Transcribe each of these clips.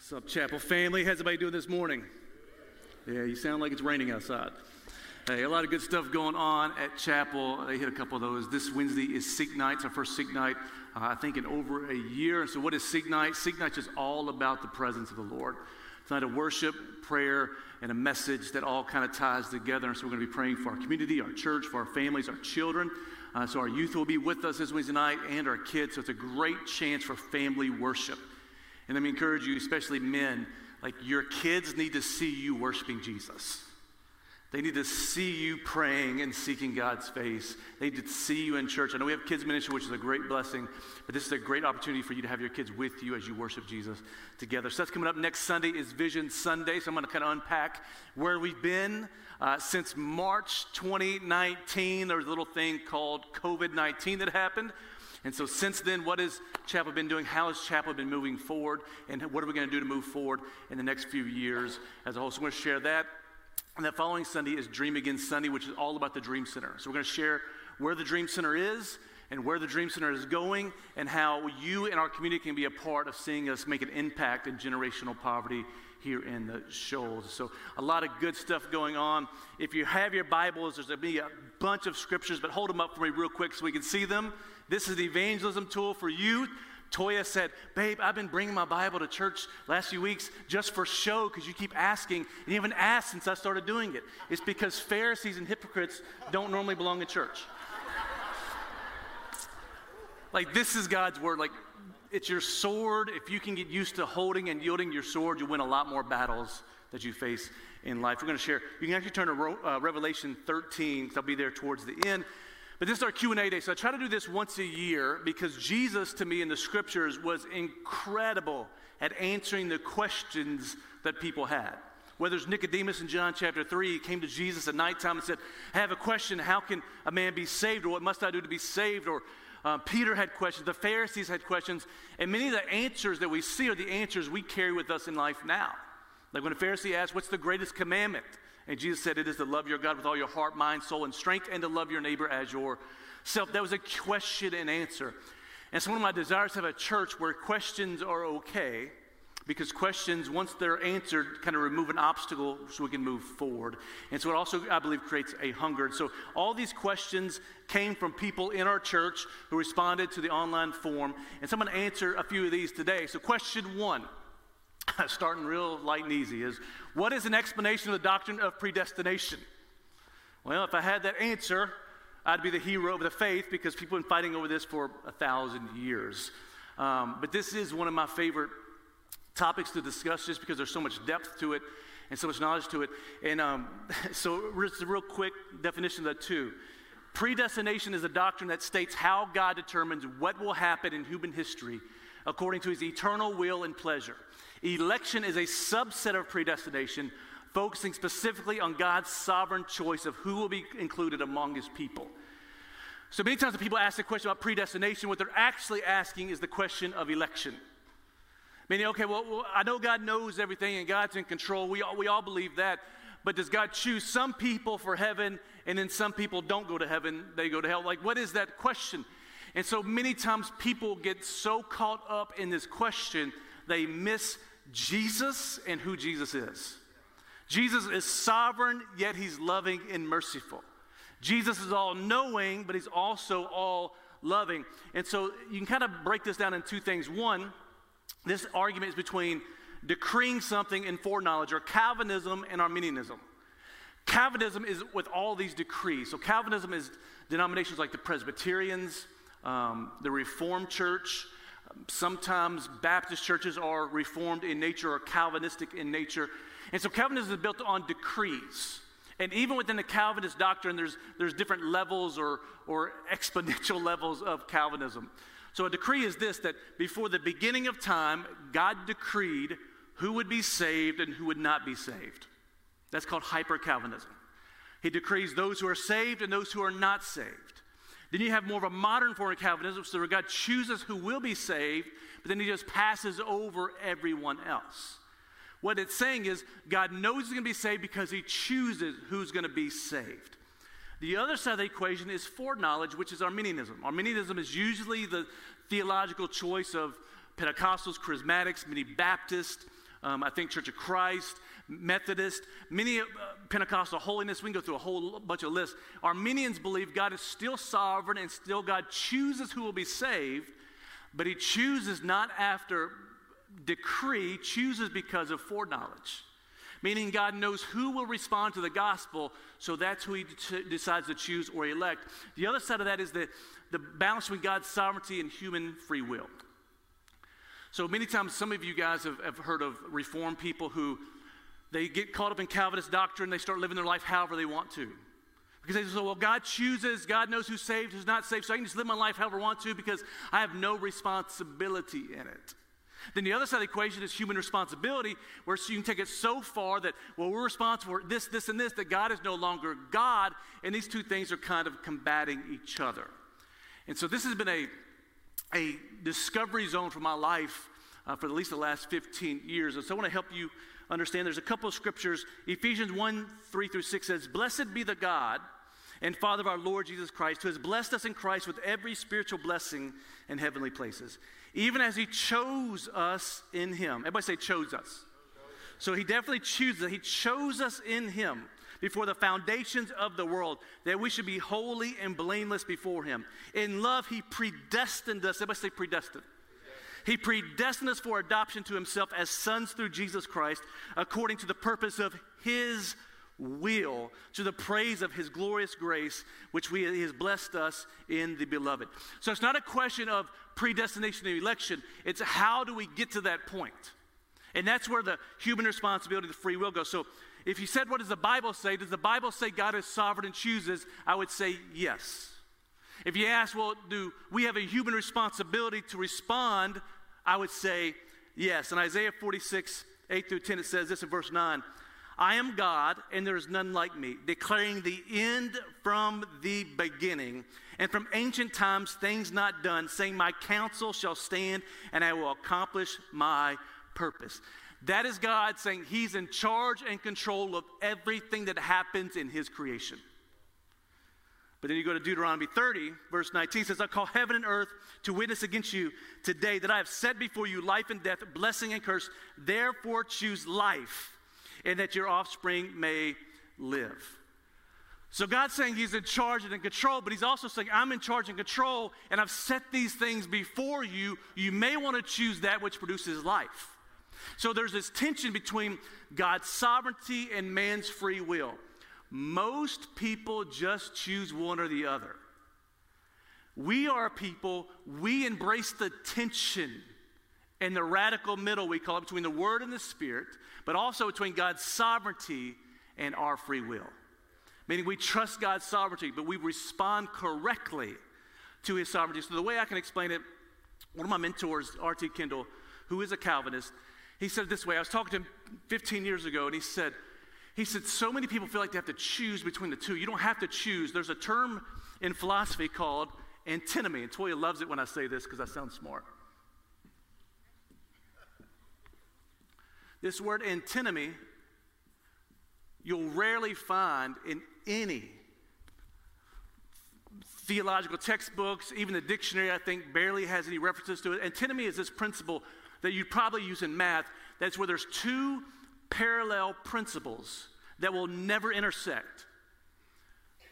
What's up, Chapel family? How's everybody doing this morning? Yeah, you sound like it's raining outside. Hey, a lot of good stuff going on at Chapel. They hit a couple of those. This Wednesday is Seek Night. It's our first Seek Night, uh, I think, in over a year. So, what is Seek Night? Seek Night is all about the presence of the Lord. It's not a worship, prayer, and a message that all kind of ties together. And so, we're going to be praying for our community, our church, for our families, our children. Uh, so, our youth will be with us this Wednesday night and our kids. So, it's a great chance for family worship. And let me encourage you, especially men, like your kids need to see you worshiping Jesus. They need to see you praying and seeking God's face. They need to see you in church. I know we have kids ministry, which is a great blessing, but this is a great opportunity for you to have your kids with you as you worship Jesus together. So that's coming up next Sunday is Vision Sunday. So I'm going to kind of unpack where we've been uh, since March 2019. There was a little thing called COVID 19 that happened. And so, since then, what has Chapel been doing? How has Chapel been moving forward? And what are we going to do to move forward in the next few years as a whole? So, I'm going to share that. And that following Sunday is Dream Again Sunday, which is all about the Dream Center. So, we're going to share where the Dream Center is and where the Dream Center is going and how you and our community can be a part of seeing us make an impact in generational poverty here in the shoals. So, a lot of good stuff going on. If you have your Bibles, there's going to be a bunch of scriptures, but hold them up for me real quick so we can see them. This is the evangelism tool for youth. Toya said, Babe, I've been bringing my Bible to church last few weeks just for show because you keep asking. And you haven't asked since I started doing it. It's because Pharisees and hypocrites don't normally belong in church. like, this is God's word. Like, it's your sword. If you can get used to holding and yielding your sword, you win a lot more battles that you face in life. We're going to share. You can actually turn to uh, Revelation 13, because I'll be there towards the end. But this is our Q&A day. So I try to do this once a year because Jesus to me in the scriptures was incredible at answering the questions that people had. Whether it's Nicodemus in John chapter 3, he came to Jesus at nighttime and said, I have a question. How can a man be saved? Or what must I do to be saved? Or uh, Peter had questions. The Pharisees had questions. And many of the answers that we see are the answers we carry with us in life now. Like when a Pharisee asked, What's the greatest commandment? And Jesus said, It is to love your God with all your heart, mind, soul, and strength, and to love your neighbor as yourself. That was a question and answer. And so, one of my desires to have a church where questions are okay, because questions, once they're answered, kind of remove an obstacle so we can move forward. And so, it also, I believe, creates a hunger. And so, all these questions came from people in our church who responded to the online form. And so, I'm going to answer a few of these today. So, question one starting real light and easy, is what is an explanation of the doctrine of predestination? Well, if I had that answer, I'd be the hero of the faith because people have been fighting over this for a thousand years. Um, but this is one of my favorite topics to discuss just because there's so much depth to it and so much knowledge to it. And um, so, just a real quick definition of that, too. Predestination is a doctrine that states how God determines what will happen in human history according to his eternal will and pleasure. Election is a subset of predestination, focusing specifically on God's sovereign choice of who will be included among his people. So many times when people ask the question about predestination, what they're actually asking is the question of election. Meaning, okay, well, I know God knows everything and God's in control. We all, we all believe that. But does God choose some people for heaven and then some people don't go to heaven, they go to hell? Like, what is that question? And so many times people get so caught up in this question, they miss Jesus and who Jesus is. Jesus is sovereign, yet he's loving and merciful. Jesus is all knowing, but he's also all loving. And so you can kind of break this down in two things. One, this argument is between decreeing something and foreknowledge, or Calvinism and Arminianism. Calvinism is with all these decrees. So Calvinism is denominations like the Presbyterians, um, the Reformed Church, Sometimes Baptist churches are reformed in nature or Calvinistic in nature. And so Calvinism is built on decrees. And even within the Calvinist doctrine, there's, there's different levels or, or exponential levels of Calvinism. So a decree is this that before the beginning of time, God decreed who would be saved and who would not be saved. That's called hyper Calvinism. He decrees those who are saved and those who are not saved. Then you have more of a modern form of Calvinism, so where God chooses who will be saved, but then he just passes over everyone else. What it's saying is God knows he's going to be saved because he chooses who's going to be saved. The other side of the equation is foreknowledge, which is Arminianism. Arminianism is usually the theological choice of Pentecostals, Charismatics, many Baptists, Um, I think Church of Christ, Methodist, many uh, Pentecostal holiness. We can go through a whole bunch of lists. Arminians believe God is still sovereign and still God chooses who will be saved, but He chooses not after decree, chooses because of foreknowledge. Meaning, God knows who will respond to the gospel, so that's who He t- decides to choose or elect. The other side of that is the, the balance between God's sovereignty and human free will. So many times, some of you guys have, have heard of reformed people who they get caught up in Calvinist doctrine, they start living their life however they want to. Because they say, well, God chooses, God knows who's saved, who's not saved, so I can just live my life however I want to because I have no responsibility in it. Then the other side of the equation is human responsibility, where you can take it so far that, well, we're responsible for this, this, and this, that God is no longer God, and these two things are kind of combating each other. And so this has been a a discovery zone for my life uh, for at least the last 15 years. And so I want to help you understand there's a couple of scriptures. Ephesians 1 3 through 6 says, Blessed be the God and Father of our Lord Jesus Christ, who has blessed us in Christ with every spiritual blessing in heavenly places, even as he chose us in him. Everybody say, chose us. So he definitely chooses. Us. He chose us in him before the foundations of the world, that we should be holy and blameless before Him. In love, He predestined us. Everybody say predestined. He predestined us for adoption to Himself as sons through Jesus Christ, according to the purpose of His will, to the praise of His glorious grace, which we, He has blessed us in the beloved. So it's not a question of predestination and election, it's how do we get to that point? And that's where the human responsibility, the free will goes. So if you said, What does the Bible say? Does the Bible say God is sovereign and chooses? I would say yes. If you ask, Well, do we have a human responsibility to respond? I would say yes. In Isaiah 46, 8 through 10, it says this in verse 9 I am God, and there is none like me, declaring the end from the beginning, and from ancient times things not done, saying, My counsel shall stand, and I will accomplish my purpose. That is God saying He's in charge and control of everything that happens in His creation. But then you go to Deuteronomy 30, verse 19 says, I call heaven and earth to witness against you today that I have set before you life and death, blessing and curse. Therefore choose life, and that your offspring may live. So God's saying He's in charge and in control, but He's also saying, I'm in charge and control, and I've set these things before you. You may want to choose that which produces life. So there's this tension between God's sovereignty and man's free will. Most people just choose one or the other. We are people, we embrace the tension and the radical middle, we call it, between the Word and the Spirit, but also between God's sovereignty and our free will. Meaning we trust God's sovereignty, but we respond correctly to His sovereignty. So the way I can explain it, one of my mentors, R.T. Kendall, who is a Calvinist, he said this way. I was talking to him 15 years ago, and he said, he said, so many people feel like they have to choose between the two. You don't have to choose. There's a term in philosophy called antinomy. And Toya loves it when I say this because I sound smart. This word antinomy, you'll rarely find in any theological textbooks, even the dictionary, I think, barely has any references to it. Antinomy is this principle that you'd probably use in math. That's where there's two parallel principles that will never intersect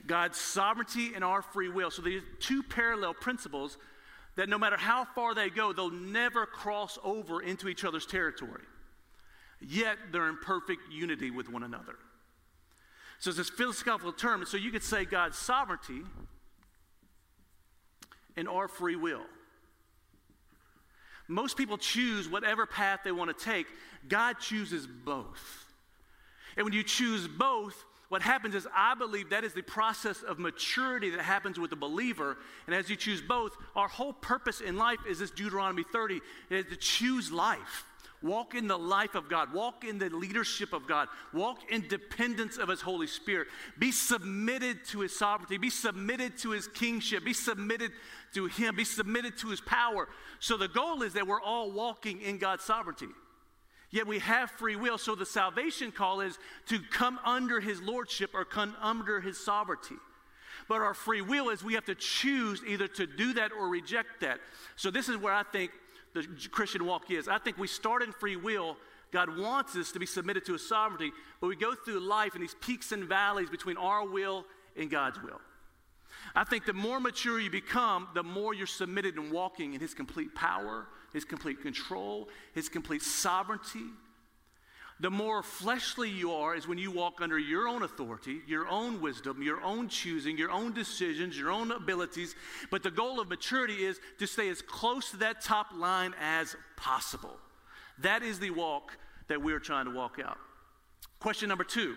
God's sovereignty and our free will. So these two parallel principles that no matter how far they go, they'll never cross over into each other's territory. Yet they're in perfect unity with one another. So it's this philosophical term. So you could say God's sovereignty and our free will. Most people choose whatever path they want to take. God chooses both. And when you choose both, what happens is, I believe that is the process of maturity that happens with the believer. And as you choose both, our whole purpose in life is this Deuteronomy 30 is to choose life. Walk in the life of God. Walk in the leadership of God. Walk in dependence of His Holy Spirit. Be submitted to His sovereignty. Be submitted to His kingship. Be submitted to Him. Be submitted to His power. So the goal is that we're all walking in God's sovereignty. Yet we have free will. So the salvation call is to come under His lordship or come under His sovereignty. But our free will is we have to choose either to do that or reject that. So this is where I think the Christian walk is. I think we start in free will, God wants us to be submitted to His sovereignty, but we go through life in these peaks and valleys between our will and God's will. I think the more mature you become, the more you're submitted and walking in His complete power, His complete control, His complete sovereignty. The more fleshly you are is when you walk under your own authority, your own wisdom, your own choosing, your own decisions, your own abilities. But the goal of maturity is to stay as close to that top line as possible. That is the walk that we're trying to walk out. Question number two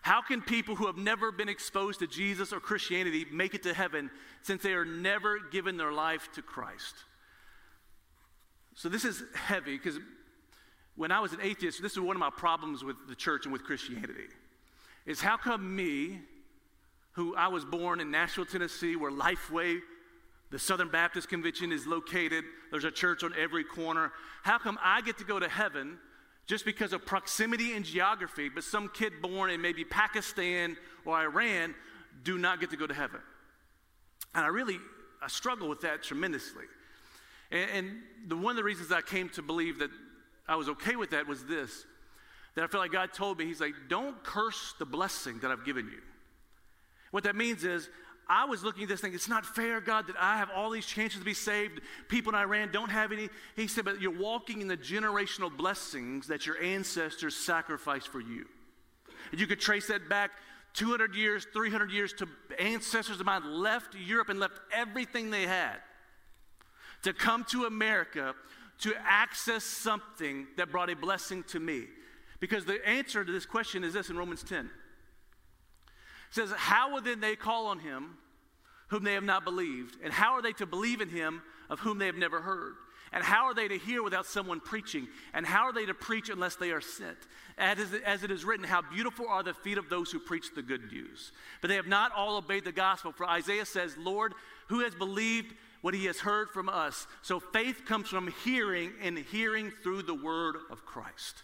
How can people who have never been exposed to Jesus or Christianity make it to heaven since they are never given their life to Christ? So this is heavy because when I was an atheist, this is one of my problems with the church and with Christianity. Is how come me, who I was born in Nashville, Tennessee, where Lifeway, the Southern Baptist Convention, is located, there's a church on every corner, how come I get to go to heaven just because of proximity and geography, but some kid born in maybe Pakistan or Iran do not get to go to heaven? And I really I struggle with that tremendously. And, and the, one of the reasons I came to believe that I was okay with that was this that I felt like God told me, He's like, don't curse the blessing that I've given you. What that means is, I was looking at this thing, it's not fair, God, that I have all these chances to be saved. People in Iran don't have any. He said, but you're walking in the generational blessings that your ancestors sacrificed for you. And you could trace that back 200 years, 300 years to ancestors of mine left Europe and left everything they had to come to America to access something that brought a blessing to me? Because the answer to this question is this in Romans 10. It says, How will then they call on him whom they have not believed? And how are they to believe in him of whom they have never heard? And how are they to hear without someone preaching? And how are they to preach unless they are sent? As, as it is written, how beautiful are the feet of those who preach the good news. But they have not all obeyed the gospel. For Isaiah says, Lord, who has believed what he has heard from us. So faith comes from hearing, and hearing through the word of Christ.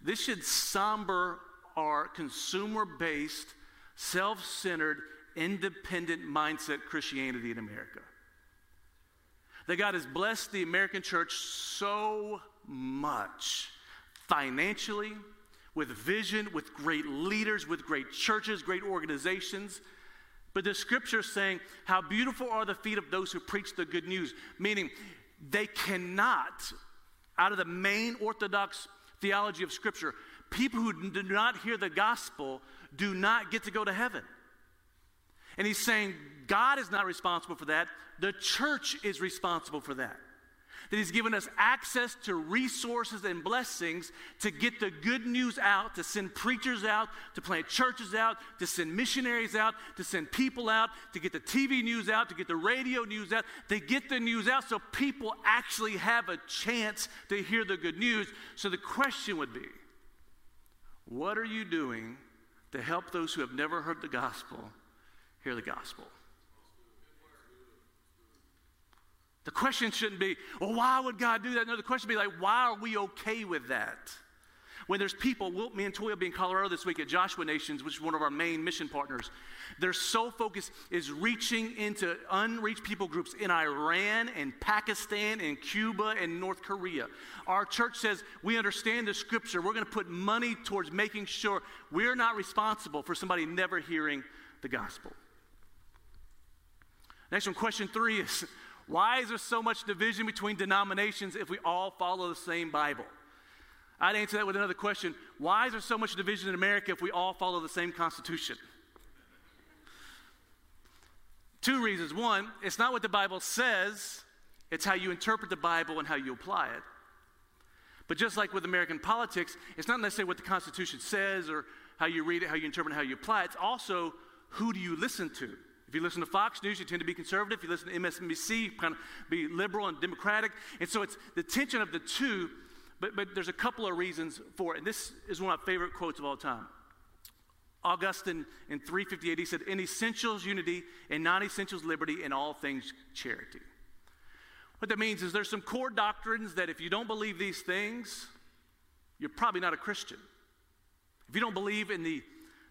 This should somber our consumer based, self centered, independent mindset Christianity in America. That God has blessed the American church so much financially, with vision, with great leaders, with great churches, great organizations. But the scripture is saying, How beautiful are the feet of those who preach the good news, meaning they cannot, out of the main orthodox theology of scripture, people who do not hear the gospel do not get to go to heaven. And he's saying, God is not responsible for that, the church is responsible for that that He's given us access to resources and blessings to get the good news out, to send preachers out, to plant churches out, to send missionaries out, to send people out, to get the TV news out, to get the radio news out, to get the news out so people actually have a chance to hear the good news. So the question would be what are you doing to help those who have never heard the gospel hear the gospel? The question shouldn't be, well, why would God do that? No, the question would be like, why are we okay with that? When there's people, we'll, me and Toy will be in Colorado this week at Joshua Nations, which is one of our main mission partners. Their sole focus is reaching into unreached people groups in Iran and Pakistan and Cuba and North Korea. Our church says we understand the scripture. We're going to put money towards making sure we're not responsible for somebody never hearing the gospel. Next one, question three is why is there so much division between denominations if we all follow the same Bible? I'd answer that with another question Why is there so much division in America if we all follow the same Constitution? Two reasons. One, it's not what the Bible says, it's how you interpret the Bible and how you apply it. But just like with American politics, it's not necessarily what the Constitution says or how you read it, how you interpret it, how you apply it. It's also who do you listen to? If you listen to Fox News, you tend to be conservative. If you listen to MSNBC, you kind of be liberal and democratic. And so it's the tension of the two, but, but there's a couple of reasons for it. And this is one of my favorite quotes of all time. Augustine in 358, he said, In essentials, unity, in non essentials, liberty, in all things, charity. What that means is there's some core doctrines that if you don't believe these things, you're probably not a Christian. If you don't believe in the,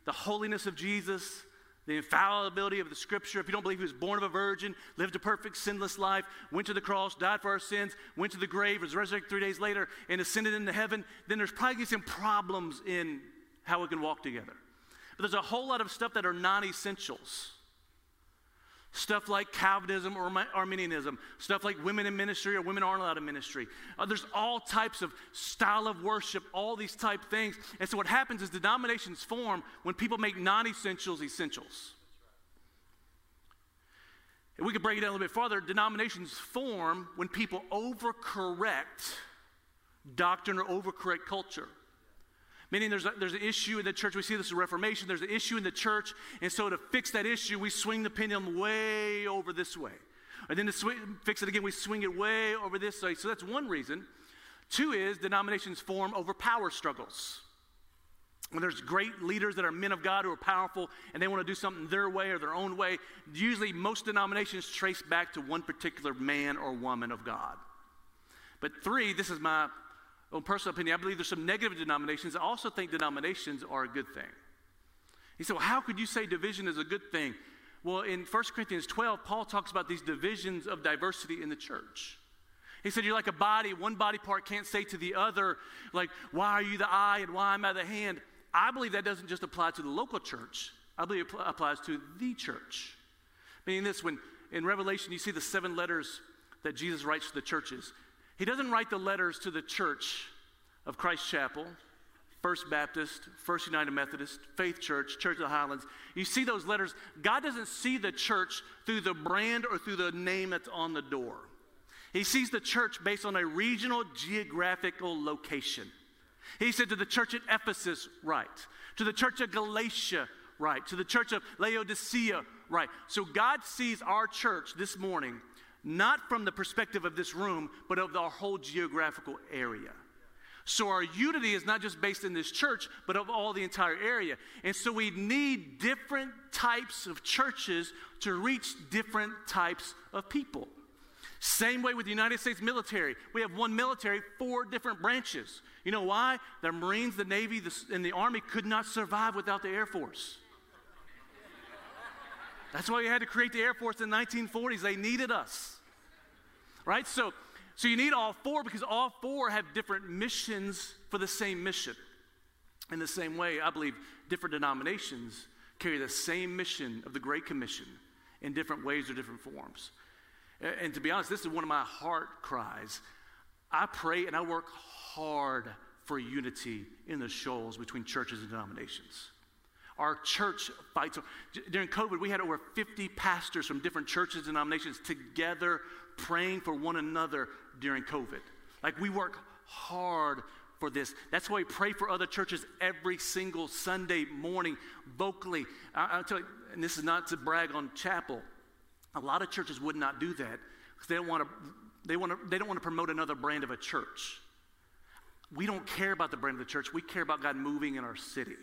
the holiness of Jesus, the infallibility of the scripture. If you don't believe he was born of a virgin, lived a perfect, sinless life, went to the cross, died for our sins, went to the grave, was resurrected three days later, and ascended into heaven, then there's probably some problems in how we can walk together. But there's a whole lot of stuff that are non essentials. Stuff like Calvinism or Arminianism, stuff like women in ministry or women aren't allowed in ministry. Uh, there's all types of style of worship, all these type things. And so what happens is denominations form when people make non-essentials essentials. And we could break it down a little bit farther. Denominations form when people overcorrect doctrine or overcorrect culture. Meaning there's, a, there's an issue in the church. We see this in Reformation. There's an issue in the church. And so to fix that issue, we swing the pendulum way over this way. And then to fix it again, we swing it way over this way. So that's one reason. Two is denominations form over power struggles. When there's great leaders that are men of God who are powerful and they want to do something their way or their own way, usually most denominations trace back to one particular man or woman of God. But three, this is my own personal opinion, I believe there's some negative denominations. I also think denominations are a good thing. He said, Well, how could you say division is a good thing? Well, in 1 Corinthians 12, Paul talks about these divisions of diversity in the church. He said, You're like a body. One body part can't say to the other, like, why are you the eye and why am I the hand? I believe that doesn't just apply to the local church, I believe it applies to the church. Meaning this, when in Revelation you see the seven letters that Jesus writes to the churches, he doesn't write the letters to the church of Christ Chapel, First Baptist, First United Methodist, Faith Church, Church of the Highlands. You see those letters. God doesn't see the church through the brand or through the name that's on the door. He sees the church based on a regional geographical location. He said to the church at Ephesus, right. To the church of Galatia, right. To the church of Laodicea, right. So God sees our church this morning not from the perspective of this room, but of our whole geographical area. So our unity is not just based in this church, but of all the entire area. And so we need different types of churches to reach different types of people. Same way with the United States military. We have one military, four different branches. You know why? The Marines, the Navy, the, and the Army could not survive without the Air Force. That's why we had to create the Air Force in the 1940s. They needed us. Right? So, so you need all four because all four have different missions for the same mission. In the same way, I believe different denominations carry the same mission of the Great Commission in different ways or different forms. And to be honest, this is one of my heart cries. I pray and I work hard for unity in the shoals between churches and denominations. Our church fights. During COVID, we had over 50 pastors from different churches and denominations together praying for one another during COVID. Like we work hard for this. That's why we pray for other churches every single Sunday morning vocally. I, will tell you, and this is not to brag on chapel. A lot of churches would not do that because they don't want to. They, want to, they don't want to promote another brand of a church. We don't care about the brand of the church. We care about God moving in our city.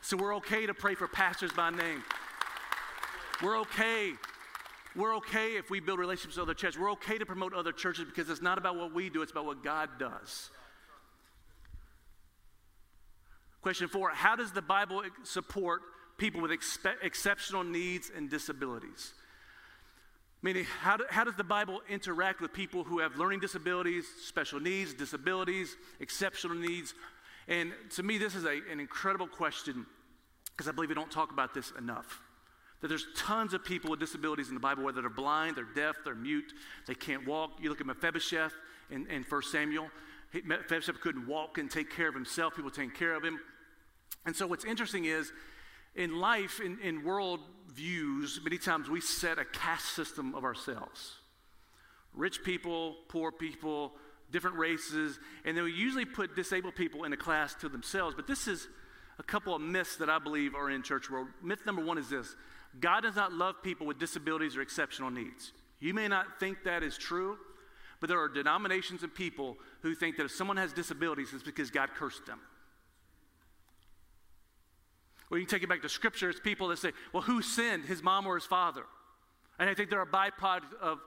So we're okay to pray for pastors by name. We're okay. We're okay if we build relationships with other churches. We're okay to promote other churches because it's not about what we do, it's about what God does. Question four How does the Bible support people with expe- exceptional needs and disabilities? Meaning, how, do, how does the Bible interact with people who have learning disabilities, special needs, disabilities, exceptional needs? And to me, this is a, an incredible question because I believe we don't talk about this enough. That there's tons of people with disabilities in the Bible, whether they're blind, they're deaf, they're mute, they can't walk. You look at Mephibosheth in, in 1 Samuel. Mephibosheth couldn't walk and take care of himself, people taking care of him. And so, what's interesting is in life, in, in world views, many times we set a caste system of ourselves rich people, poor people, different races, and then we usually put disabled people in a class to themselves. But this is a couple of myths that I believe are in church world. Myth number one is this God does not love people with disabilities or exceptional needs. You may not think that is true, but there are denominations and people who think that if someone has disabilities, it's because God cursed them. Or you can take it back to scripture, it's people that say, well, who sinned, his mom or his father? And I think they're a byproduct of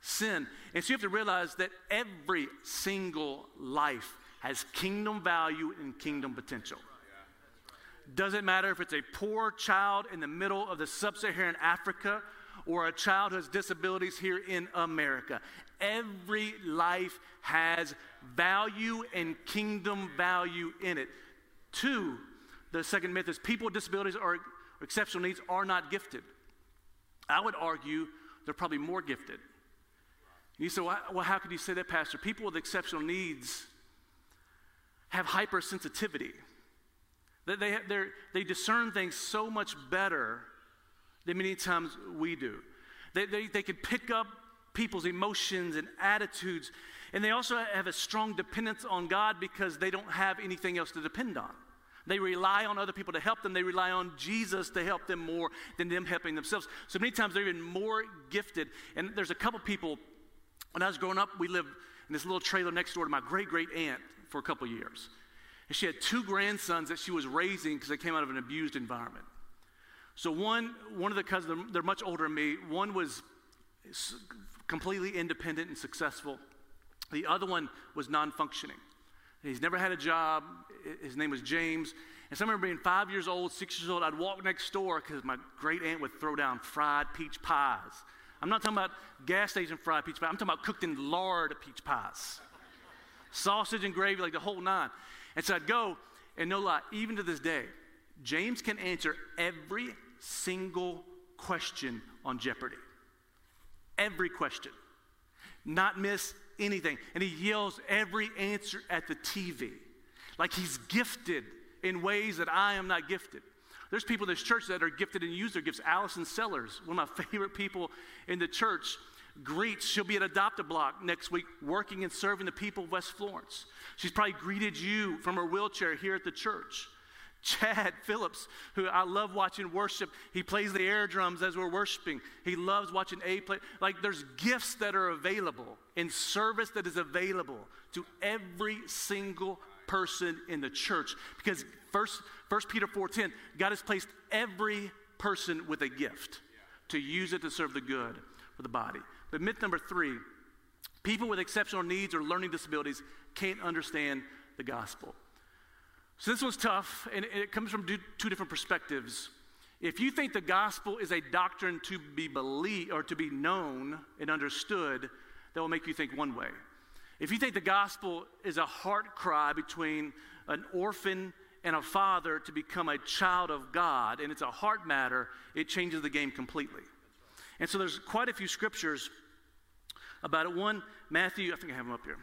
sin. And so you have to realize that every single life has kingdom value and kingdom potential. Doesn't matter if it's a poor child in the middle of the sub Saharan Africa or a child who has disabilities here in America. Every life has value and kingdom value in it. Two, the second myth is people with disabilities or exceptional needs are not gifted. I would argue they're probably more gifted. You say, well, how could you say that, Pastor? People with exceptional needs have hypersensitivity. They, they, they discern things so much better than many times we do. They, they, they can pick up people's emotions and attitudes, and they also have a strong dependence on God because they don't have anything else to depend on. They rely on other people to help them. They rely on Jesus to help them more than them helping themselves. So many times they're even more gifted. And there's a couple people, when I was growing up, we lived in this little trailer next door to my great great aunt for a couple years. And she had two grandsons that she was raising because they came out of an abused environment. So one, one of the cousins, they're much older than me. One was completely independent and successful. The other one was non-functioning. He's never had a job. His name was James. And so I remember being five years old, six years old, I'd walk next door because my great aunt would throw down fried peach pies. I'm not talking about gas station fried peach pies. I'm talking about cooked in lard peach pies. Sausage and gravy, like the whole nine. And so I'd go, and no lie, even to this day, James can answer every single question on Jeopardy. Every question. Not miss anything. And he yells every answer at the TV. Like he's gifted in ways that I am not gifted. There's people in this church that are gifted and use their gifts. Allison Sellers, one of my favorite people in the church, greets, she'll be at Adopt a Block next week working and serving the people of West Florence. She's probably greeted you from her wheelchair here at the church. Chad Phillips, who I love watching worship, he plays the air drums as we're worshiping. He loves watching A play. Like there's gifts that are available in service that is available to every single person in the church. Because first, First Peter 4:10, God has placed every person with a gift to use it to serve the good for the body. But myth number three people with exceptional needs or learning disabilities can't understand the gospel. So this one's tough, and it comes from two different perspectives. If you think the gospel is a doctrine to be believed or to be known and understood, that will make you think one way. If you think the gospel is a heart cry between an orphan and a father to become a child of God, and it's a heart matter, it changes the game completely. And so there's quite a few scriptures about it. One, Matthew, I think I have them up here.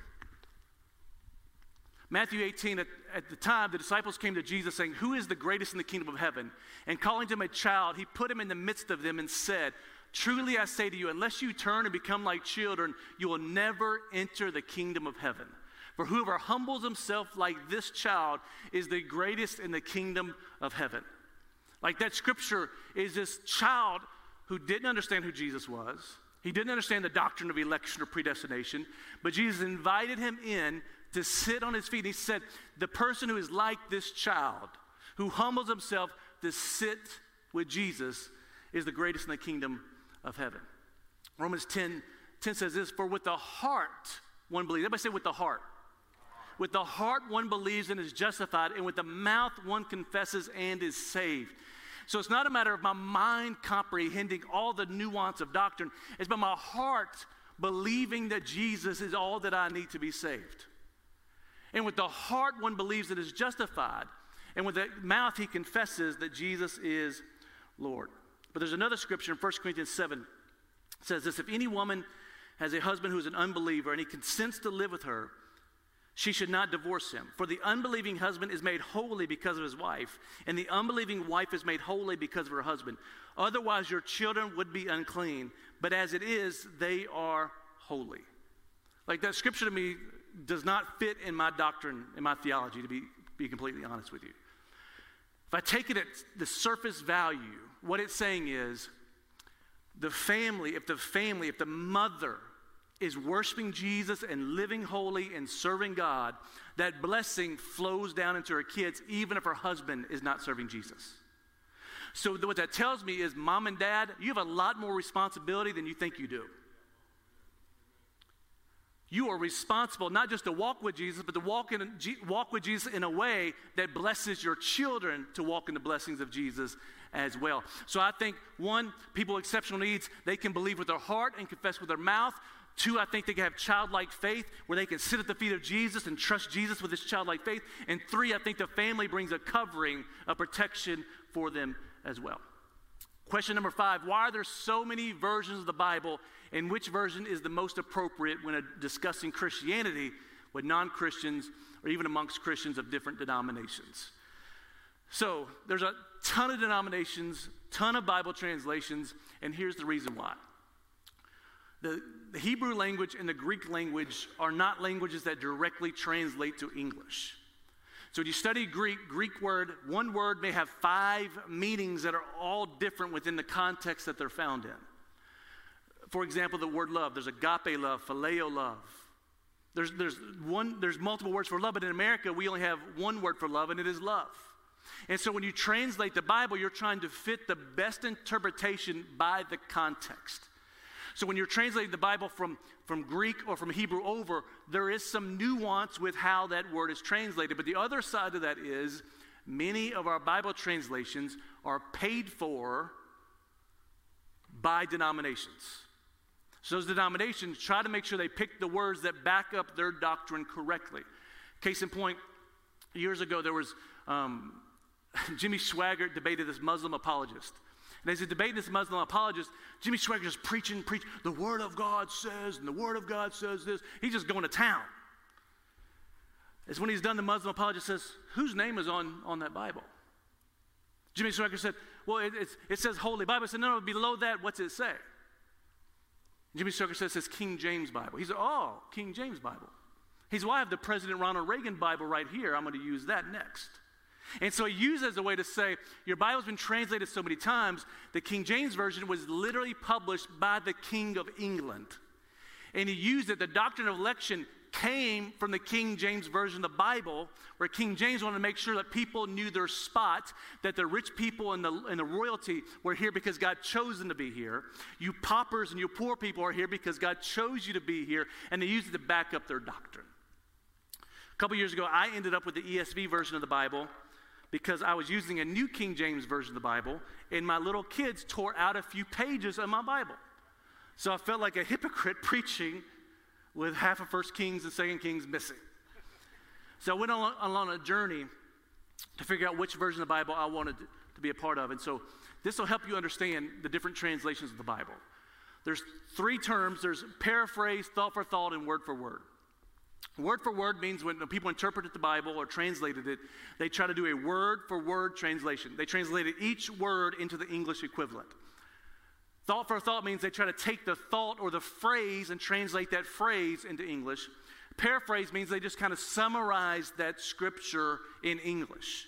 Matthew 18, at, at, the time, the disciples came to Jesus saying, Who is the greatest in the kingdom of heaven? And calling him a child, he put him in the midst of them and said, Truly I say to you, unless you turn and become like children, you will never enter the kingdom of heaven. For whoever humbles himself like this child is the greatest in the kingdom of heaven. Like that scripture is this child who didn't understand who Jesus was. He didn't understand the doctrine of election or predestination, but Jesus invited him in to sit on his feet. And He said, The person who is like this child, who humbles himself to sit with Jesus, is the greatest in the kingdom of heaven. Romans 10, 10 says this For with the heart one believes. Everybody say, with the heart. With the heart one believes and is justified, and with the mouth one confesses and is saved. So it's not a matter of my mind comprehending all the nuance of doctrine, it's about my heart believing that Jesus is all that I need to be saved. And with the heart, one believes it is justified. And with the mouth, he confesses that Jesus is Lord. But there's another scripture in 1 Corinthians 7 says this If any woman has a husband who is an unbeliever and he consents to live with her, she should not divorce him. For the unbelieving husband is made holy because of his wife, and the unbelieving wife is made holy because of her husband. Otherwise, your children would be unclean, but as it is, they are holy. Like that scripture to me does not fit in my doctrine, in my theology, to be, be completely honest with you. If I take it at the surface value, what it's saying is the family, if the family, if the mother is worshiping Jesus and living holy and serving God, that blessing flows down into her kids, even if her husband is not serving Jesus. So, what that tells me is, mom and dad, you have a lot more responsibility than you think you do. you are responsible not just to walk with Jesus, but to walk, in, walk with Jesus in a way that blesses your children to walk in the blessings of Jesus as well. So I think, one, people with exceptional needs, they can believe with their heart and confess with their mouth. Two, I think they can have childlike faith where they can sit at the feet of Jesus and trust Jesus with this childlike faith. And three, I think the family brings a covering, a protection for them as well. Question number five Why are there so many versions of the Bible, and which version is the most appropriate when discussing Christianity with non Christians or even amongst Christians of different denominations? So, there's a ton of denominations, ton of Bible translations, and here's the reason why. The, the Hebrew language and the Greek language are not languages that directly translate to English. So when you study Greek, Greek word, one word may have five meanings that are all different within the context that they're found in. For example, the word love, there's agape love, phileo love. There's, there's, one, there's multiple words for love, but in America, we only have one word for love, and it is love. And so when you translate the Bible, you're trying to fit the best interpretation by the context. So when you're translating the Bible from, from Greek or from Hebrew over, there is some nuance with how that word is translated. But the other side of that is many of our Bible translations are paid for by denominations. So those denominations try to make sure they pick the words that back up their doctrine correctly. Case in point, years ago there was um, Jimmy Swaggart debated this Muslim apologist. And as he debated this Muslim apologist, Jimmy Swaggart is preaching, preaching, the Word of God says, and the Word of God says this. He's just going to town. It's when he's done, the Muslim apologist says, Whose name is on, on that Bible? Jimmy Swaggart said, Well, it, it says Holy Bible. I said, No, no, below that, what's it say? Jimmy Swaggart says, It says King James Bible. He said, Oh, King James Bible. He said, Well, I have the President Ronald Reagan Bible right here. I'm going to use that next. And so he used it as a way to say, Your Bible's been translated so many times. The King James Version was literally published by the King of England. And he used it. The doctrine of election came from the King James Version of the Bible, where King James wanted to make sure that people knew their spot, that the rich people and the, and the royalty were here because God chose them to be here. You paupers and you poor people are here because God chose you to be here, and they used it to back up their doctrine. A couple years ago, I ended up with the ESV version of the Bible because I was using a New King James Version of the Bible, and my little kids tore out a few pages of my Bible. So I felt like a hypocrite preaching with half of First Kings and Second Kings missing. So I went on, along a journey to figure out which version of the Bible I wanted to be a part of. And so this will help you understand the different translations of the Bible. There's three terms there's paraphrase, thought for thought, and word for word. Word for word means when people interpreted the Bible or translated it, they try to do a word for word translation. They translated each word into the English equivalent. Thought for thought means they try to take the thought or the phrase and translate that phrase into English. Paraphrase means they just kind of summarize that scripture in English.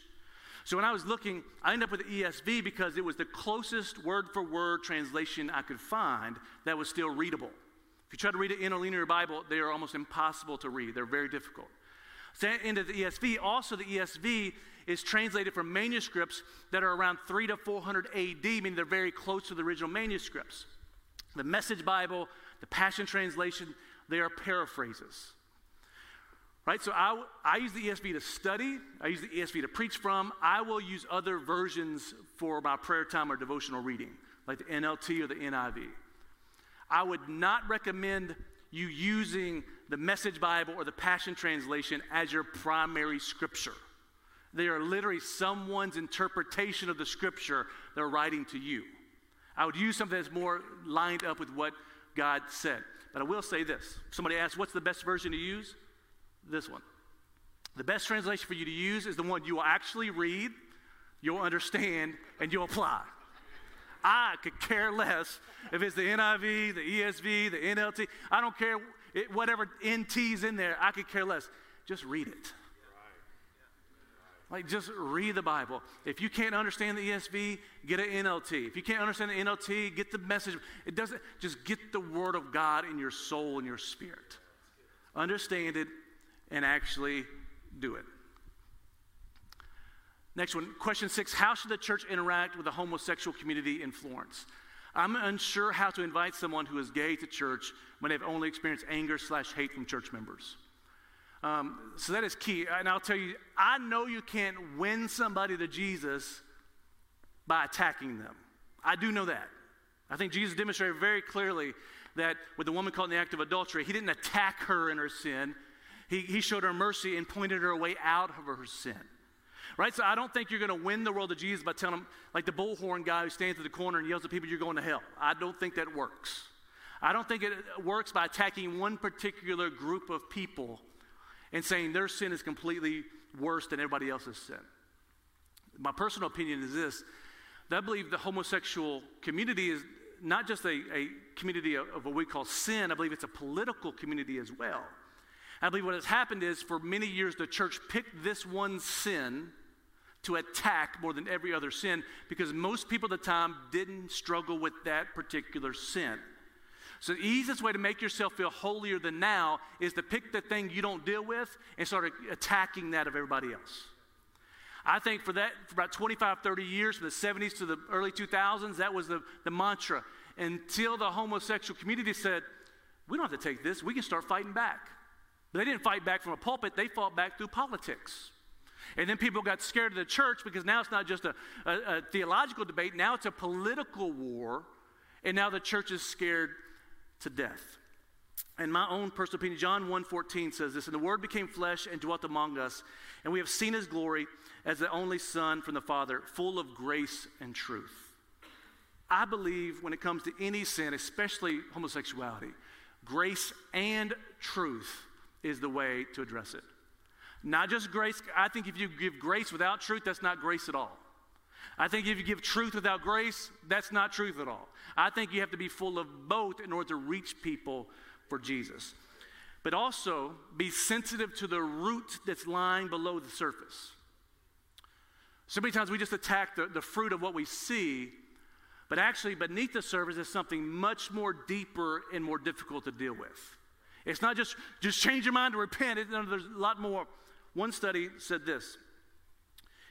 So when I was looking, I ended up with the ESV because it was the closest word for word translation I could find that was still readable. If you try to read it in a linear Bible, they are almost impossible to read. They're very difficult. So into the ESV, also the ESV is translated from manuscripts that are around 3 to 400 AD, meaning they're very close to the original manuscripts. The Message Bible, the Passion Translation, they are paraphrases. Right? So I, I use the ESV to study, I use the ESV to preach from. I will use other versions for my prayer time or devotional reading, like the NLT or the NIV. I would not recommend you using the Message Bible or the Passion Translation as your primary scripture. They are literally someone's interpretation of the scripture they're writing to you. I would use something that's more lined up with what God said. But I will say this somebody asked, What's the best version to use? This one. The best translation for you to use is the one you will actually read, you'll understand, and you'll apply. I could care less if it's the NIV, the ESV, the NLT. I don't care it, whatever NT's in there. I could care less. Just read it. Like, just read the Bible. If you can't understand the ESV, get an NLT. If you can't understand the NLT, get the message. It doesn't, just get the Word of God in your soul and your spirit. Understand it and actually do it. Next one, question six How should the church interact with the homosexual community in Florence? I'm unsure how to invite someone who is gay to church when they've only experienced anger slash hate from church members. Um, so that is key. And I'll tell you, I know you can't win somebody to Jesus by attacking them. I do know that. I think Jesus demonstrated very clearly that with the woman caught in the act of adultery, he didn't attack her in her sin. He, he showed her mercy and pointed her way out of her sin. Right? So I don't think you're going to win the world of Jesus by telling them, like the bullhorn guy who stands at the corner and yells at people, you're going to hell. I don't think that works. I don't think it works by attacking one particular group of people and saying their sin is completely worse than everybody else's sin. My personal opinion is this that I believe the homosexual community is not just a, a community of, of what we call sin, I believe it's a political community as well. I believe what has happened is for many years the church picked this one sin to attack more than every other sin because most people at the time didn't struggle with that particular sin. So, the easiest way to make yourself feel holier than now is to pick the thing you don't deal with and start attacking that of everybody else. I think for that, for about 25, 30 years, from the 70s to the early 2000s, that was the, the mantra until the homosexual community said, we don't have to take this, we can start fighting back. They didn't fight back from a pulpit, they fought back through politics. And then people got scared of the church because now it's not just a, a, a theological debate, now it's a political war, and now the church is scared to death. And my own personal opinion, John 1.14 says this, And the Word became flesh and dwelt among us, and we have seen His glory as the only Son from the Father, full of grace and truth. I believe when it comes to any sin, especially homosexuality, grace and truth is the way to address it. Not just grace. I think if you give grace without truth, that's not grace at all. I think if you give truth without grace, that's not truth at all. I think you have to be full of both in order to reach people for Jesus. But also be sensitive to the root that's lying below the surface. So many times we just attack the, the fruit of what we see, but actually beneath the surface is something much more deeper and more difficult to deal with. It's not just just change your mind to repent. It, there's a lot more one study said this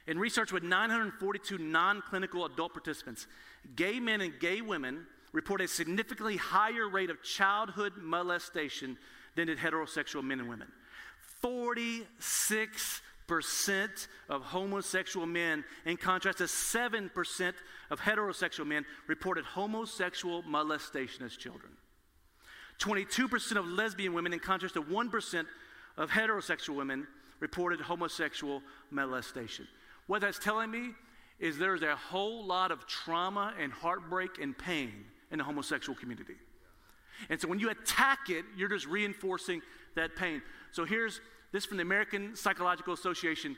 In research with 942 non clinical adult participants, gay men and gay women report a significantly higher rate of childhood molestation than did heterosexual men and women. 46% of homosexual men, in contrast to 7% of heterosexual men, reported homosexual molestation as children. 22% of lesbian women, in contrast to 1% of heterosexual women, reported homosexual molestation. What that's telling me is there's a whole lot of trauma and heartbreak and pain in the homosexual community. And so when you attack it, you're just reinforcing that pain. So here's this from the American Psychological Association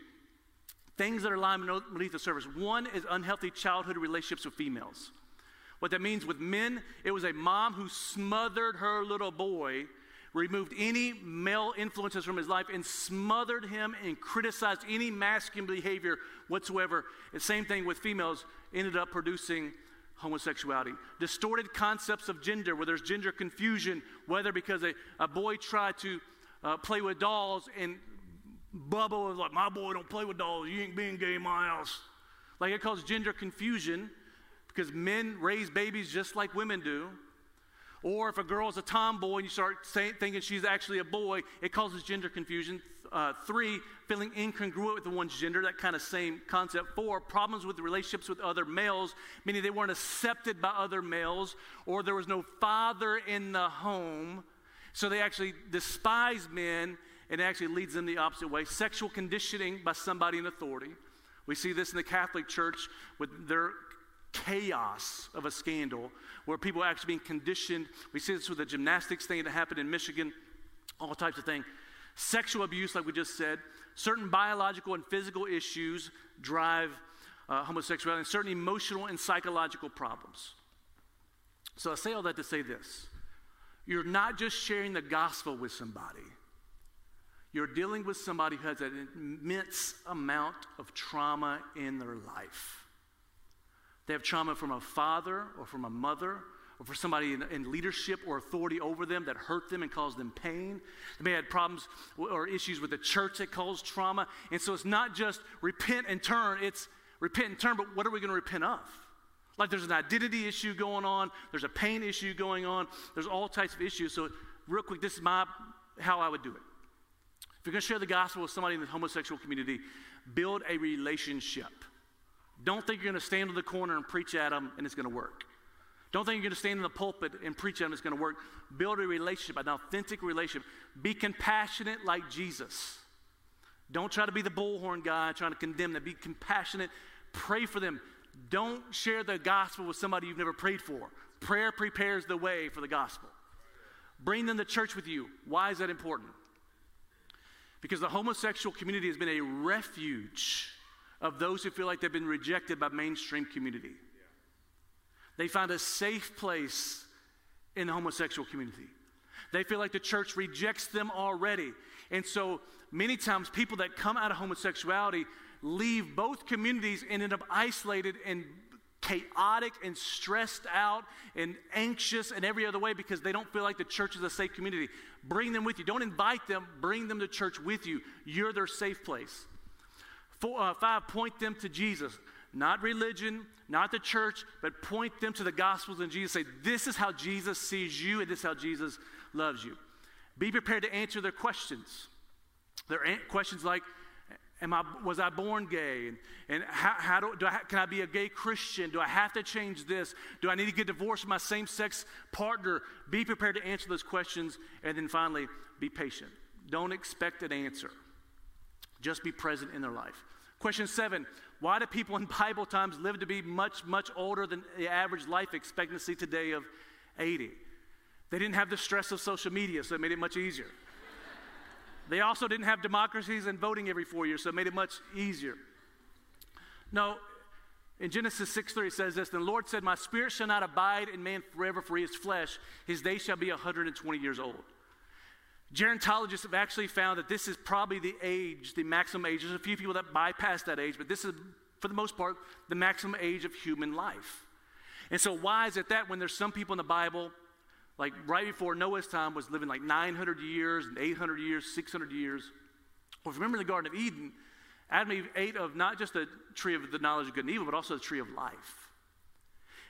things that are lying beneath the surface. One is unhealthy childhood relationships with females. What that means with men, it was a mom who smothered her little boy removed any male influences from his life and smothered him and criticized any masculine behavior whatsoever. Same thing with females ended up producing homosexuality. Distorted concepts of gender, where there's gender confusion, whether because a, a boy tried to uh, play with dolls and Bubba was like, My boy don't play with dolls. You ain't being gay in my house. Like it causes gender confusion because men raise babies just like women do. Or if a girl is a tomboy and you start thinking she's actually a boy, it causes gender confusion. Uh, three, feeling incongruent with the one's gender, that kind of same concept. Four, problems with relationships with other males, meaning they weren't accepted by other males, or there was no father in the home, so they actually despise men, and it actually leads them the opposite way. Sexual conditioning by somebody in authority. We see this in the Catholic Church with their chaos of a scandal where people are actually being conditioned. We see this with the gymnastics thing that happened in Michigan, all types of things. Sexual abuse, like we just said, certain biological and physical issues drive uh, homosexuality, and certain emotional and psychological problems. So I say all that to say this you're not just sharing the gospel with somebody. You're dealing with somebody who has an immense amount of trauma in their life. They have trauma from a father or from a mother or for somebody in, in, leadership or authority over them that hurt them and caused them pain. They may have had problems or issues with the church that caused trauma. And so it's not just repent and turn, it's repent and turn, but what are we going to repent of? Like there's an identity issue going on, there's a pain issue going on, there's all types of issues. So, real quick, this is my how I would do it. If you're going to share the gospel with somebody in the homosexual community, build a relationship. Don't think you're going to stand in the corner and preach at them and it's going to work. Don't think you're going to stand in the pulpit and preach at them, it's going to work. Build a relationship, an authentic relationship. Be compassionate like Jesus. Don't try to be the bullhorn guy trying to condemn them. Be compassionate. Pray for them. Don't share the gospel with somebody you've never prayed for. Prayer prepares the way for the gospel. Bring them to church with you. Why is that important? Because the homosexual community has been a refuge of those who feel like they've been rejected by mainstream community. They find a safe place in the homosexual community. They feel like the church rejects them already. And so many times people that come out of homosexuality leave both communities and end up isolated and chaotic and stressed out and anxious and every other way because they don't feel like the church is a safe community. Bring them with you. Don't invite them, bring them to church with you. You're their safe place. Four, uh, five, point them to Jesus. Not religion, not the church, but point them to the Gospels and Jesus. Say, this is how Jesus sees you and this is how Jesus loves you. Be prepared to answer their questions. Their questions like, Am I, was I born gay? And, and how, how do, do I, can I be a gay Christian? Do I have to change this? Do I need to get divorced from my same sex partner? Be prepared to answer those questions. And then finally, be patient. Don't expect an answer, just be present in their life. Question seven Why do people in Bible times live to be much, much older than the average life expectancy today of 80? They didn't have the stress of social media, so it made it much easier. They also didn't have democracies and voting every four years, so it made it much easier. No, in Genesis 6 3, it says this The Lord said, My spirit shall not abide in man forever, for his flesh, his days shall be 120 years old. Gerontologists have actually found that this is probably the age, the maximum age. There's a few people that bypass that age, but this is, for the most part, the maximum age of human life. And so, why is it that when there's some people in the Bible like right before Noah's time, was living like 900 years and 800 years, 600 years. Well, if you remember the Garden of Eden, Adam ate of not just the tree of the knowledge of good and evil, but also the tree of life.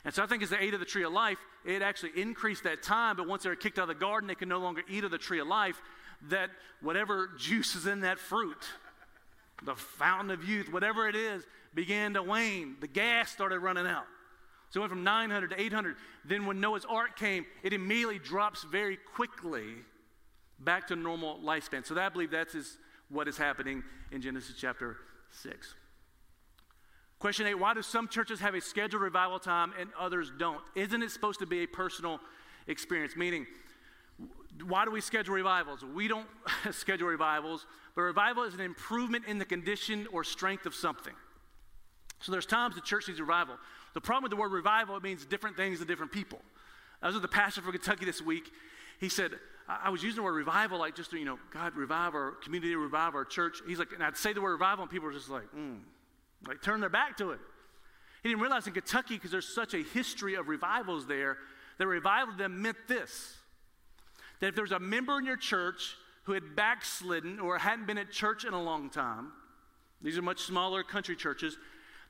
And so I think as they ate of the tree of life, it actually increased that time. But once they were kicked out of the garden, they could no longer eat of the tree of life. That whatever juice is in that fruit, the fountain of youth, whatever it is, began to wane. The gas started running out. So it went from 900 to 800. Then when Noah's ark came, it immediately drops very quickly back to normal lifespan. So that, I believe that's what is happening in Genesis chapter 6. Question 8 Why do some churches have a scheduled revival time and others don't? Isn't it supposed to be a personal experience? Meaning, why do we schedule revivals? We don't schedule revivals, but revival is an improvement in the condition or strength of something. So there's times the church needs revival. The problem with the word revival, it means different things to different people. I was with the pastor from Kentucky this week. He said, I, was using the word revival like just, you know, God, revive our community, revive our church. He's like, and I'd say the word revival, and people were just like, mm, like turn their back to it. He didn't realize in Kentucky, because there's such a history of revivals there, that revival to them meant this that if there's a member in your church who had backslidden or hadn't been at church in a long time, these are much smaller country churches,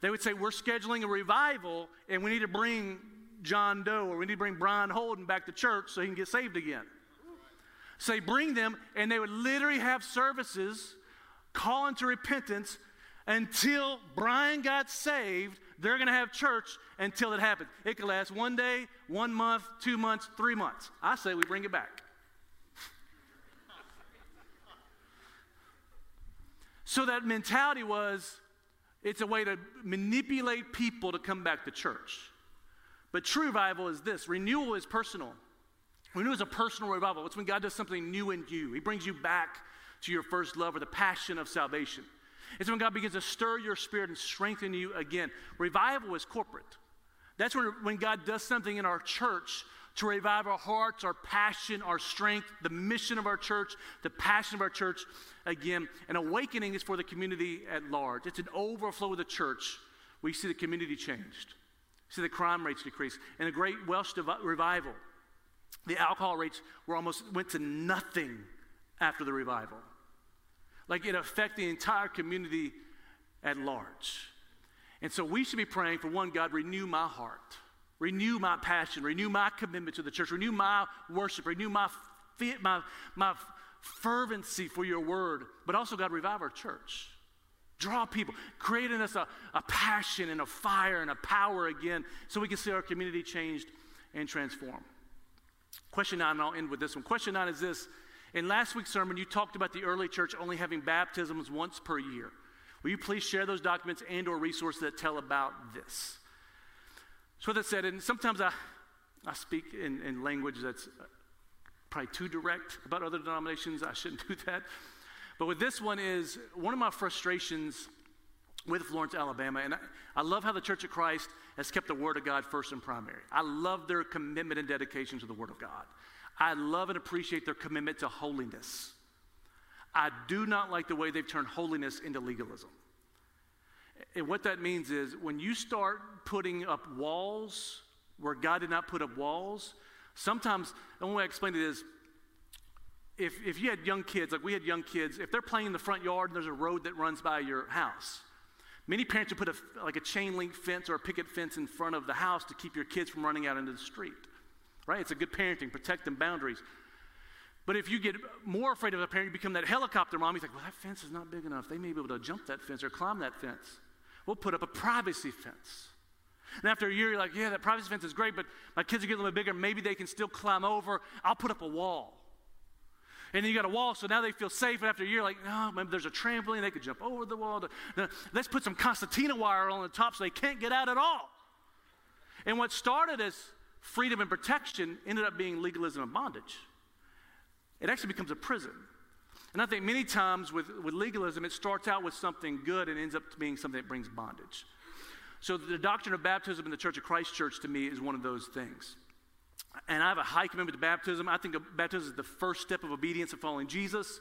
they would say, We're scheduling a revival and we need to bring John Doe or we need to bring Brian Holden back to church so he can get saved again. So bring them and they would literally have services calling to repentance until Brian got saved. They're going to have church until it happens. It could last one day, one month, two months, three months. I say we bring it back. so that mentality was it's a way to manipulate people to come back to church. But true revival is this renewal is personal. Renewal is a personal revival. It's when God does something new in you. He brings you back to your first love or the passion of salvation. It's when God begins to stir your spirit and strengthen you again. Revival is corporate. That's when, when God does something in our church to revive our hearts, our passion, our strength, the mission of our church, the passion of our church again. An awakening is for the community at large. It's an overflow of the church. We see the community changed. See the crime rates decrease. And a great Welsh revival, the alcohol rates were almost went to nothing after the revival. Like it affect the entire community at large. And so we should be praying for one, God, renew my heart, renew my passion, renew my commitment to the church, renew my worship, renew my, my, my fervency for your word, but also, God, revive our church. Draw people, create in us a, a passion and a fire and a power again so we can see our community changed and transformed. Question nine, and I'll end with this one. Question nine is this. In last week's sermon, you talked about the early church only having baptisms once per year. Will you please share those documents and or resources that tell about this? So with that said, and sometimes I, I speak in, in language that's probably too direct about other denominations. I shouldn't do that. But with this one is one of my frustrations with Florence, Alabama, and I, I, love how the Church of Christ has kept the Word of God first and primary. I love their commitment and dedication to the Word of God. I love and appreciate their commitment to holiness. I do not like the way they've turned holiness into legalism. And what that means is when you start putting up walls where God did not put up walls, sometimes the only way I explain it is if, if you had young kids, like we had young kids, if they're playing in the front yard and there's a road that runs by your house, many parents would put a, like a chain link fence or a picket fence in front of the house to keep your kids from running out into the street. Right? It's a good parenting, protect them boundaries. But if you get more afraid of a parent, you become that helicopter mom. He's like, well, that fence is not big enough. They may be able to jump that fence or climb that fence. We'll put up a privacy fence. And after a year, you're like, yeah, that privacy fence is great, but my kids are getting a little bit bigger. Maybe they can still climb over. I'll put up a wall. And then you got a wall, so now they feel safe. And after a year, like, no, maybe there's a trampoline, they could jump over the wall. Let's put some concertina wire on the top so they can't get out at all. And what started as freedom and protection ended up being legalism and bondage. It actually becomes a prison. And I think many times with, with legalism, it starts out with something good and ends up being something that brings bondage. So the doctrine of baptism in the Church of Christ Church to me is one of those things. And I have a high commitment to baptism. I think baptism is the first step of obedience and following Jesus.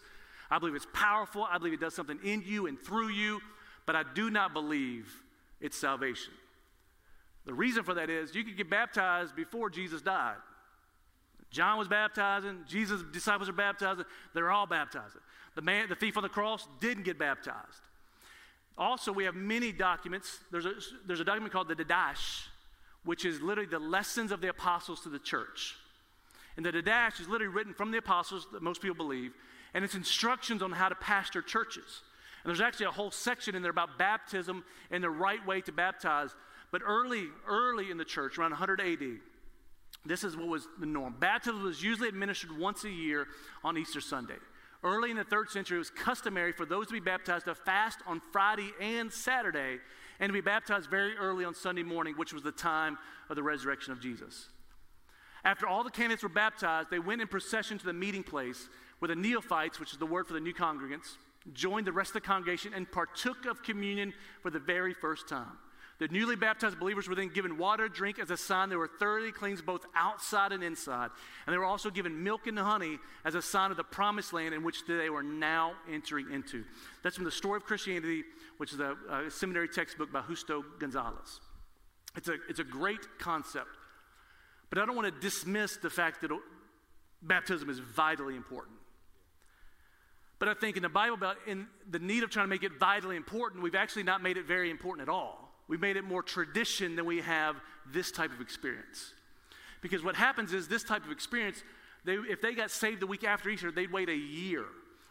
I believe it's powerful. I believe it does something in you and through you, but I do not believe it's salvation. The reason for that is you could get baptized before Jesus died. John was baptizing, Jesus' disciples are baptizing, they're all baptizing. The man, the thief on the cross, didn't get baptized. Also, we have many documents. There's a, there's a document called the Didache, which is literally the lessons of the apostles to the church. And the Didache is literally written from the apostles, that most people believe, and it's instructions on how to pastor churches. And there's actually a whole section in there about baptism and the right way to baptize. But early, early in the church, around 100 AD, this is what was the norm. Baptism was usually administered once a year on Easter Sunday. Early in the third century, it was customary for those to be baptized to fast on Friday and Saturday and to be baptized very early on Sunday morning, which was the time of the resurrection of Jesus. After all the candidates were baptized, they went in procession to the meeting place where the neophytes, which is the word for the new congregants, joined the rest of the congregation and partook of communion for the very first time. The newly baptized believers were then given water drink as a sign they were thoroughly cleansed both outside and inside. And they were also given milk and honey as a sign of the promised land in which they were now entering into. That's from the Story of Christianity, which is a, a seminary textbook by Justo Gonzalez. It's a, it's a great concept. But I don't want to dismiss the fact that baptism is vitally important. But I think in the Bible, in the need of trying to make it vitally important, we've actually not made it very important at all. We've made it more tradition than we have this type of experience. Because what happens is this type of experience, they, if they got saved the week after Easter, they'd wait a year.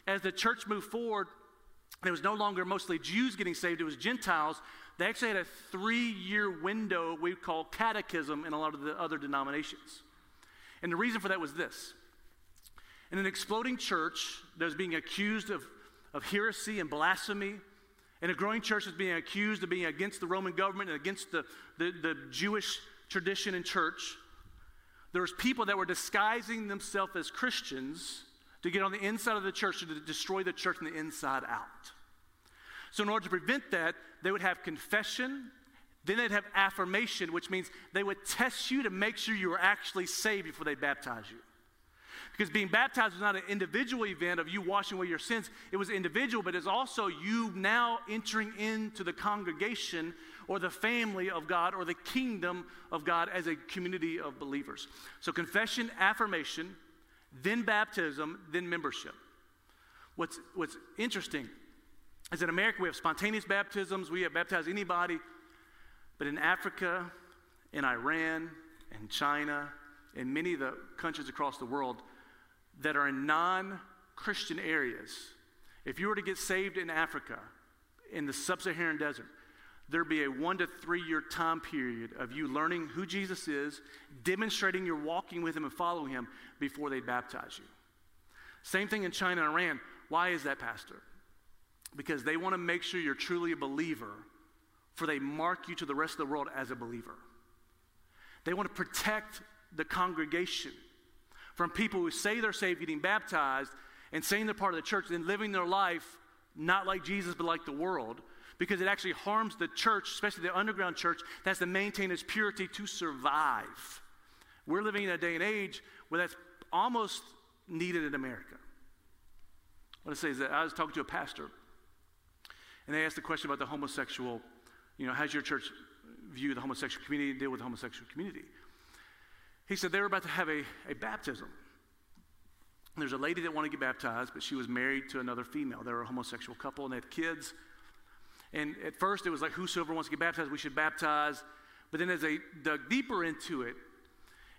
As the church moved forward, it was no longer mostly Jews getting saved, it was Gentiles. They actually had a three year window we call catechism in a lot of the other denominations. And the reason for that was this in an exploding church that was being accused of, of heresy and blasphemy, and a growing church is being accused of being against the Roman government and against the, the, the Jewish tradition and church. There's people that were disguising themselves as Christians to get on the inside of the church to destroy the church from the inside out. So, in order to prevent that, they would have confession, then they'd have affirmation, which means they would test you to make sure you were actually saved before they baptize you. Because being baptized was not an individual event of you washing away your sins, it was individual, but it's also you now entering into the congregation or the family of God or the kingdom of God as a community of believers. So, confession, affirmation, then baptism, then membership. What's, what's interesting is in America we have spontaneous baptisms, we have baptized anybody. But in Africa, in Iran, in China, in many of the countries across the world that are in non Christian areas, if you were to get saved in Africa, in the sub Saharan desert, there'd be a one to three year time period of you learning who Jesus is, demonstrating you're walking with him and following him before they baptize you. Same thing in China and Iran. Why is that, Pastor? Because they want to make sure you're truly a believer, for they mark you to the rest of the world as a believer. They want to protect the congregation from people who say they're saved, getting baptized, and saying they're part of the church, then living their life not like Jesus, but like the world, because it actually harms the church, especially the underground church, that has to maintain its purity to survive. We're living in a day and age where that's almost needed in America. What I say is that I was talking to a pastor, and they asked the question about the homosexual, you know, how's your church view the homosexual community, deal with the homosexual community? He said they were about to have a, a baptism. There's a lady that wanted to get baptized, but she was married to another female. They were a homosexual couple and they had kids. And at first it was like, whosoever wants to get baptized, we should baptize. But then as they dug deeper into it,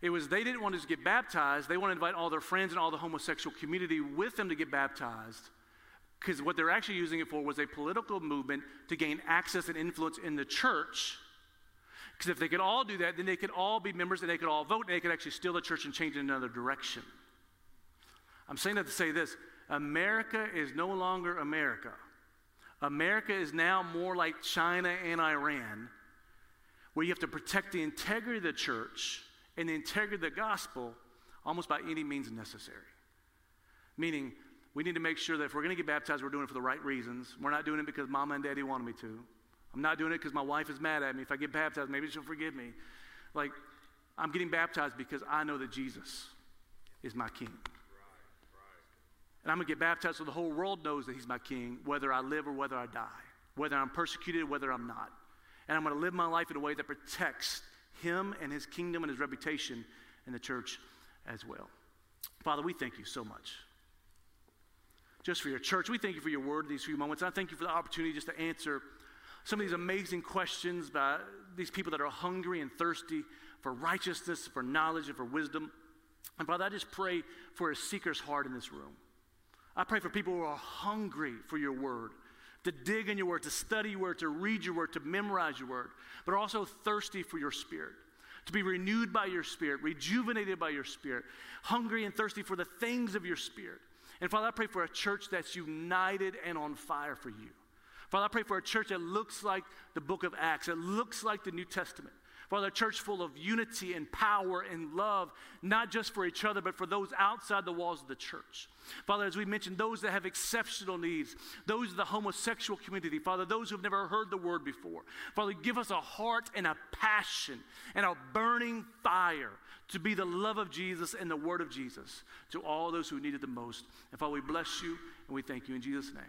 it was they didn't want to just get baptized. They wanted to invite all their friends and all the homosexual community with them to get baptized. Because what they're actually using it for was a political movement to gain access and influence in the church. Because if they could all do that, then they could all be members and they could all vote and they could actually steal the church and change it in another direction. I'm saying that to say this America is no longer America. America is now more like China and Iran, where you have to protect the integrity of the church and the integrity of the gospel almost by any means necessary. Meaning, we need to make sure that if we're going to get baptized, we're doing it for the right reasons. We're not doing it because mama and daddy wanted me to. I'm not doing it because my wife is mad at me. If I get baptized, maybe she'll forgive me. Like, I'm getting baptized because I know that Jesus is my king. And I'm going to get baptized so the whole world knows that He's my King, whether I live or whether I die, whether I'm persecuted or whether I'm not. And I'm going to live my life in a way that protects Him and His kingdom and His reputation in the church as well. Father, we thank you so much. Just for your church. We thank you for your word these few moments. I thank you for the opportunity just to answer some of these amazing questions by these people that are hungry and thirsty for righteousness, for knowledge, and for wisdom. And Father, I just pray for a seeker's heart in this room. I pray for people who are hungry for your word, to dig in your word, to study your word, to read your word, to memorize your word, but also thirsty for your spirit, to be renewed by your spirit, rejuvenated by your spirit, hungry and thirsty for the things of your spirit. And Father, I pray for a church that's united and on fire for you. Father, I pray for a church that looks like the book of Acts, that looks like the New Testament. Father, a church full of unity and power and love, not just for each other, but for those outside the walls of the church. Father, as we mentioned, those that have exceptional needs, those of the homosexual community, Father, those who've never heard the word before. Father, give us a heart and a passion and a burning fire to be the love of Jesus and the word of Jesus to all those who need it the most. And Father, we bless you and we thank you in Jesus' name.